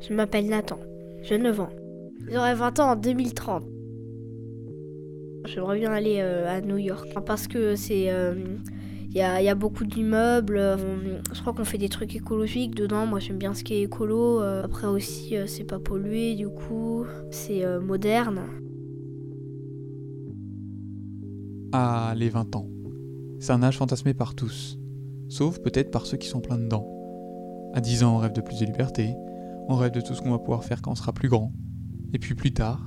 Je m'appelle Nathan, j'ai 9 ans. J'aurai 20 ans en 2030. J'aimerais bien aller euh, à New York parce que c'est. Il y, a, beaucoup d'immeubles. je crois qu'on fait des trucs écologiques dedans. Moi, j'aime bien ce qui est écolo. Euh, après aussi, euh, c'est pas pollué, du coup, c'est moderne. Ah, les 20 ans. C'est un âge fantasmé par tous, sauf peut-être par ceux qui sont pleins dedans. À 10 ans, on rêve de plus de liberté, on rêve de tout ce qu'on va pouvoir faire quand on sera plus grand. Et puis plus tard,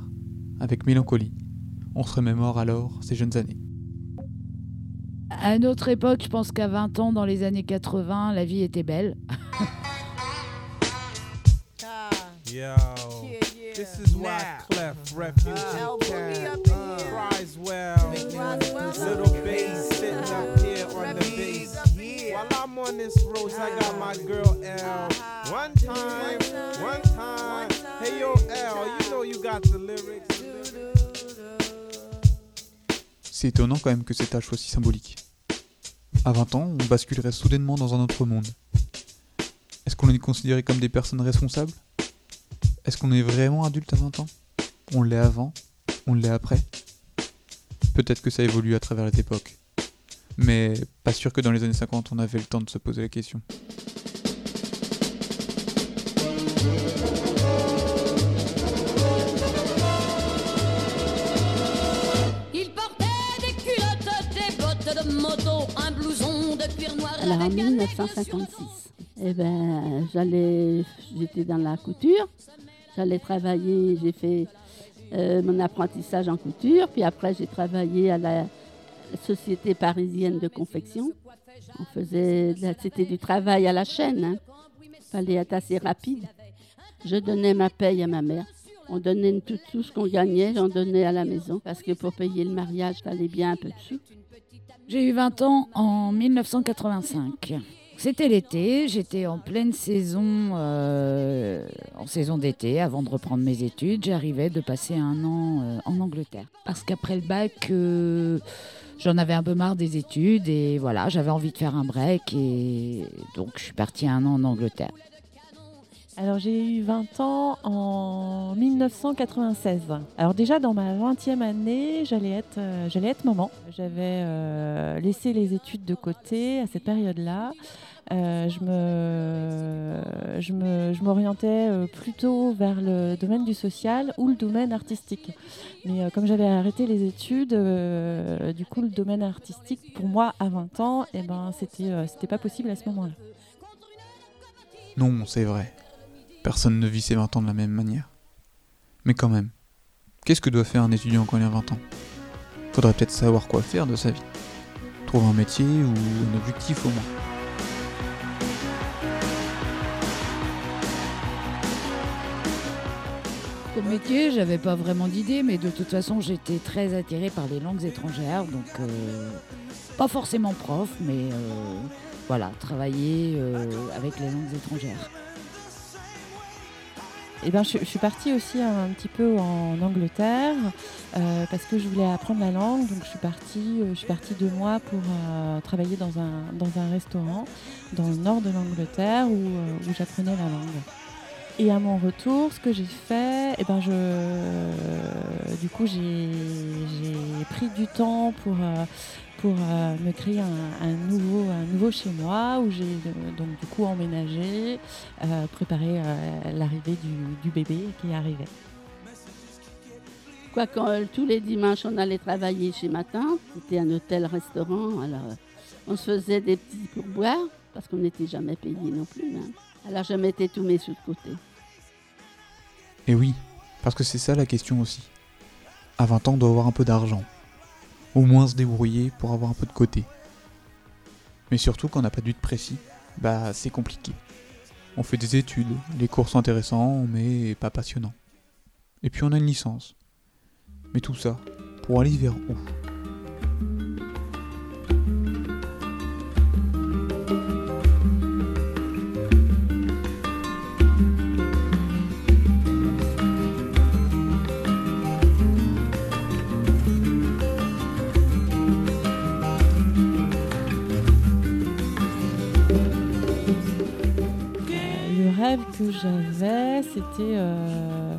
avec mélancolie, on se remémore alors ces jeunes années. À notre époque, je pense qu'à 20 ans, dans les années 80, la vie était belle. Yo, this is why Clef Refugee can cries well. Little bass sitting up here on the bass. While I'm on this road, I got my girl L. One time, one time. Hey yo L, you know you got the lyrics. C'est étonnant quand même que cet âge soit si symbolique. À 20 ans, on basculerait soudainement dans un autre monde. Est-ce qu'on est considéré comme des personnes responsables? Est-ce qu'on est vraiment adulte à 20 ans? On l'est avant On l'est après? Peut-être que ça évolue à travers les époques. Mais pas sûr que dans les années 50 on avait le temps de se poser la question. Alors en 1956, eh ben, j'allais, j'étais dans la couture, j'allais travailler, j'ai fait euh, mon apprentissage en couture, puis après j'ai travaillé à la Société parisienne de confection. On faisait, c'était du travail à la chaîne, hein. fallait être assez rapide. Je donnais ma paye à ma mère. On donnait tout, ce qu'on gagnait, j'en donnais à la maison parce que pour payer le mariage, fallait bien un peu de sous. J'ai eu 20 ans en 1985. C'était l'été, j'étais en pleine saison, euh, en saison d'été, avant de reprendre mes études. J'arrivais de passer un an euh, en Angleterre. Parce qu'après le bac, euh, j'en avais un peu marre des études et voilà, j'avais envie de faire un break et donc je suis partie un an en Angleterre. Alors j'ai eu 20 ans en 1996. Alors déjà dans ma 20e année, j'allais être, euh, j'allais être maman. J'avais euh, laissé les études de côté à cette période-là. Euh, je, me, je, me, je m'orientais plutôt vers le domaine du social ou le domaine artistique. Mais comme j'avais arrêté les études, du coup le domaine artistique pour moi à 20 ans, eh ben, c'était, c'était pas possible à ce moment-là. Non, c'est vrai. Personne ne vit ses 20 ans de la même manière. Mais quand même, qu'est-ce que doit faire un étudiant quand il a 20 ans? Faudrait peut-être savoir quoi faire de sa vie. Trouver un métier ou un objectif au moins. Comme métier, j'avais pas vraiment d'idée, mais de toute façon, j'étais très attirée par les langues étrangères, donc euh, pas forcément prof, mais euh, voilà, travailler euh, avec les langues étrangères. Eh ben, je, suis partie aussi un, petit peu en Angleterre euh, parce que je voulais apprendre la langue. Donc je suis partie, euh, je suis partie deux mois pour euh, travailler dans un, dans un restaurant dans le nord de l'Angleterre où, j'apprenais la langue. Et à mon retour, ce que j'ai fait, eh ben je, du coup, j'ai pris du temps pour pour me créer un, un nouveau chez moi où j'ai euh, donc du coup emménagé, euh, préparé l'arrivée du, bébé qui arrivait. Quoi, quand tous les dimanches on allait travailler chez Matin, c'était un hôtel-restaurant, alors on se faisait des petits pourboires parce qu'on n'était jamais payé non plus. Hein. Alors je mettais tous mes sous de côté. Et oui, parce que c'est ça la question aussi. À 20 ans, on doit avoir un peu d'argent au moins se débrouiller pour avoir un peu de côté. Mais surtout quand on n'a pas de but précis, bah c'est compliqué. On fait des études, les cours sont intéressants mais pas passionnants. Et puis on a une licence. Mais tout ça, pour aller vers où? J'avais, c'était euh,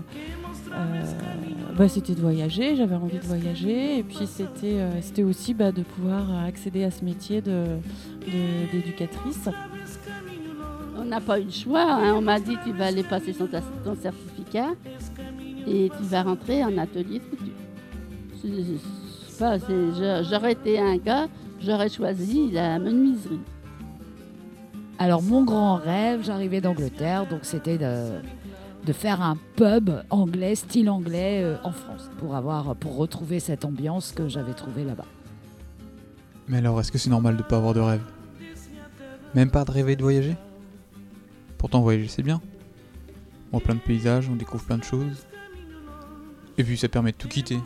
bah, c'était de voyager, j'avais envie de voyager, et puis c'était c'était aussi bah, de pouvoir accéder à ce métier d'éducatrice. De, on n'a pas eu le choix, hein. on m'a dit tu vas aller passer ton certificat et tu vas rentrer en atelier de J'aurais été un gars, j'aurais choisi la menuiserie. Alors mon grand rêve, j'arrivais d'Angleterre, donc c'était de, faire un pub anglais, style anglais euh, en France, pour, avoir, pour retrouver cette ambiance que j'avais trouvée là-bas. Mais alors, est-ce que c'est normal de ne pas avoir de rêve? Même pas de rêver de voyager? Pourtant, voyager c'est bien. On voit plein de paysages, on découvre plein de choses. Et puis ça permet de tout quitter,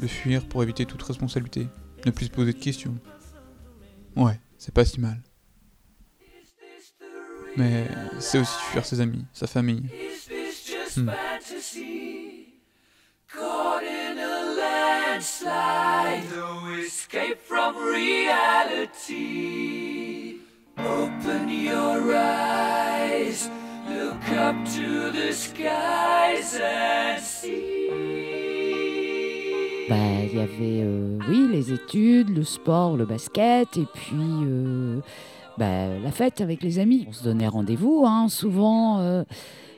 de fuir pour éviter toute responsabilité, ne plus se poser de questions. Ouais, c'est pas si mal. Mais c'est aussi fuir ses amis, sa famille. Hmm. Bah, il y avait, euh, oui, les études, le sport, le basket, et puis euh, bah, la fête avec les amis. On se donnait rendez-vous. Hein. Souvent, euh,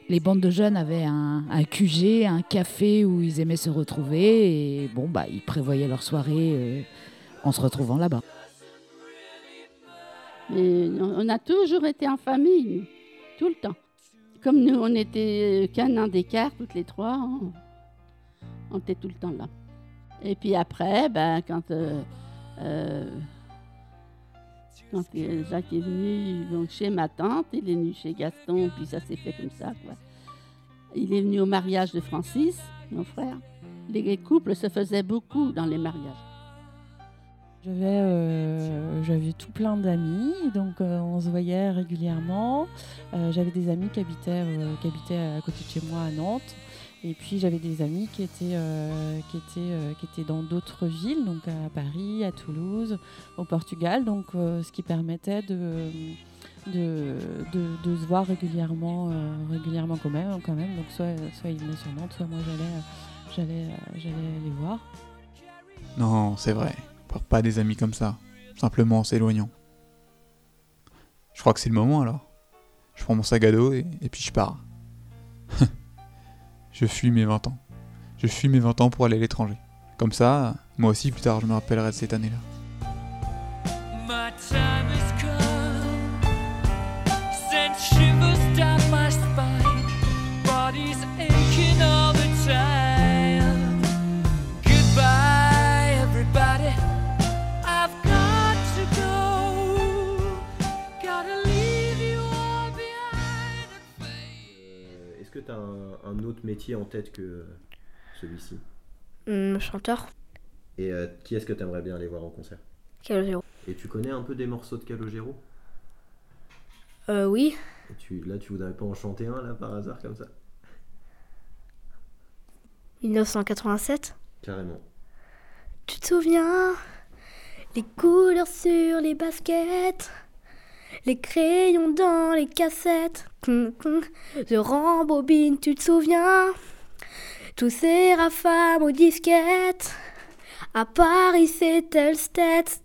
les bandes de jeunes avaient un, QG, un café où ils aimaient se retrouver. Et bon, bah, ils prévoyaient leur soirée en se retrouvant là-bas. on a toujours été en famille, tout le temps. Comme nous, on était qu'un an d'écart, toutes les trois, hein. on était tout le temps là. Et puis après, ben, quand, euh, euh, quand Jacques est venu donc, chez ma tante, il est venu chez Gaston, puis ça s'est fait comme ça. Il est venu au mariage de Francis, mon frère. Les couples se faisaient beaucoup dans les mariages. J'avais, euh, tout plein d'amis, donc on se voyait régulièrement. j'avais des amis qui habitaient, qui habitaient à côté de chez moi à Nantes. Et puis j'avais des amis qui étaient, euh, qui étaient, euh, qui étaient dans d'autres villes, donc à Paris, à Toulouse, au Portugal, donc euh, ce qui permettait de, de, de, se voir régulièrement, régulièrement quand même, quand même. Donc soit, soit ils venaient sur Nantes, soit moi j'allais, j'allais, j'allais les voir. Non, c'est vrai. On pas des amis comme ça, simplement en s'éloignant. Je crois que c'est le moment alors. Je prends mon sac à dos et, et puis je pars. Je fuis mes 20 ans. Je fuis mes 20 ans pour aller à l'étranger. Comme ça, moi aussi plus tard je me rappellerai de cette année-là. Un, autre métier en tête que celui-ci hum, Chanteur. Et euh, qui est-ce que tu aimerais bien aller voir en concert? Calogero. Et tu connais un peu des morceaux de Calogero? Euh, oui. Et tu, là, tu voudrais pas en chanter un, là, par hasard, comme ça? 1987 Carrément. Tu te souviens? Les couleurs sur les baskets? Les crayons dans les cassettes. Je rembobine, tu te souviens? Tous ces rafales aux disquettes. À Paris, le Stats.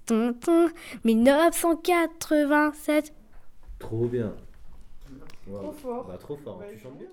1987. Trop bien. Trop fort. Bah, trop fort. Tu chantes bien.